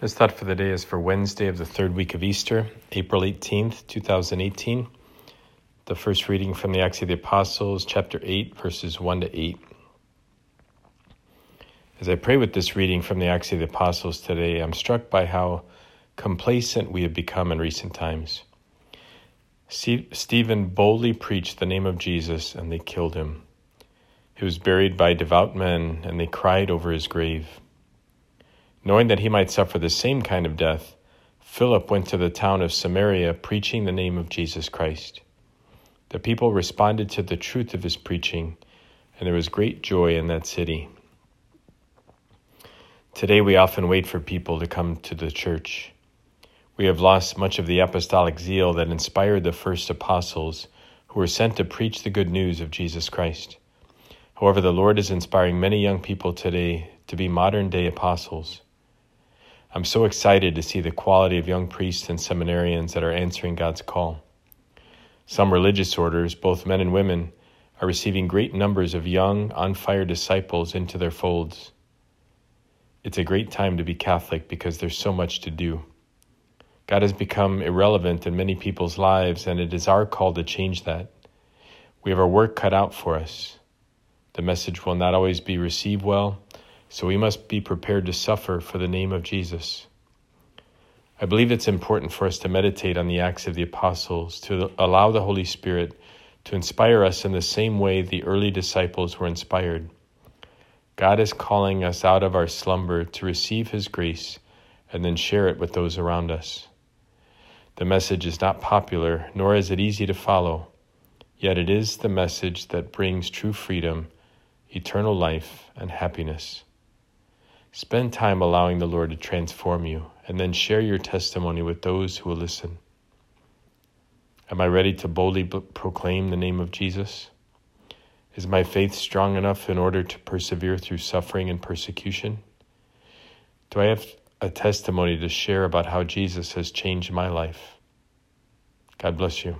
This thought for the day is for Wednesday of the third week of Easter, April 18th, 2018. The first reading from the Acts of the Apostles, chapter 8, verses 1 to 8. As I pray with this reading from the Acts of the Apostles today, I'm struck by how complacent we have become in recent times. Stephen boldly preached the name of Jesus, and they killed him. He was buried by devout men, and they cried over his grave. Knowing that he might suffer the same kind of death, Philip went to the town of Samaria preaching the name of Jesus Christ. The people responded to the truth of his preaching, and there was great joy in that city. Today, we often wait for people to come to the church. We have lost much of the apostolic zeal that inspired the first apostles who were sent to preach the good news of Jesus Christ. However, the Lord is inspiring many young people today to be modern day apostles. I'm so excited to see the quality of young priests and seminarians that are answering God's call. Some religious orders, both men and women, are receiving great numbers of young, on fire disciples into their folds. It's a great time to be Catholic because there's so much to do. God has become irrelevant in many people's lives, and it is our call to change that. We have our work cut out for us. The message will not always be received well, so we must be prepared to suffer for the name of Jesus. I believe it's important for us to meditate on the Acts of the Apostles, to allow the Holy Spirit to inspire us in the same way the early disciples were inspired. God is calling us out of our slumber to receive His grace and then share it with those around us. The message is not popular, nor is it easy to follow, yet it is the message that brings true freedom, eternal life, and happiness. Spend time allowing the Lord to transform you, and then share your testimony with those who will listen. Am I ready to boldly proclaim the name of Jesus? Is my faith strong enough in order to persevere through suffering and persecution? Do I have a testimony to share about how Jesus has changed my life? God bless you.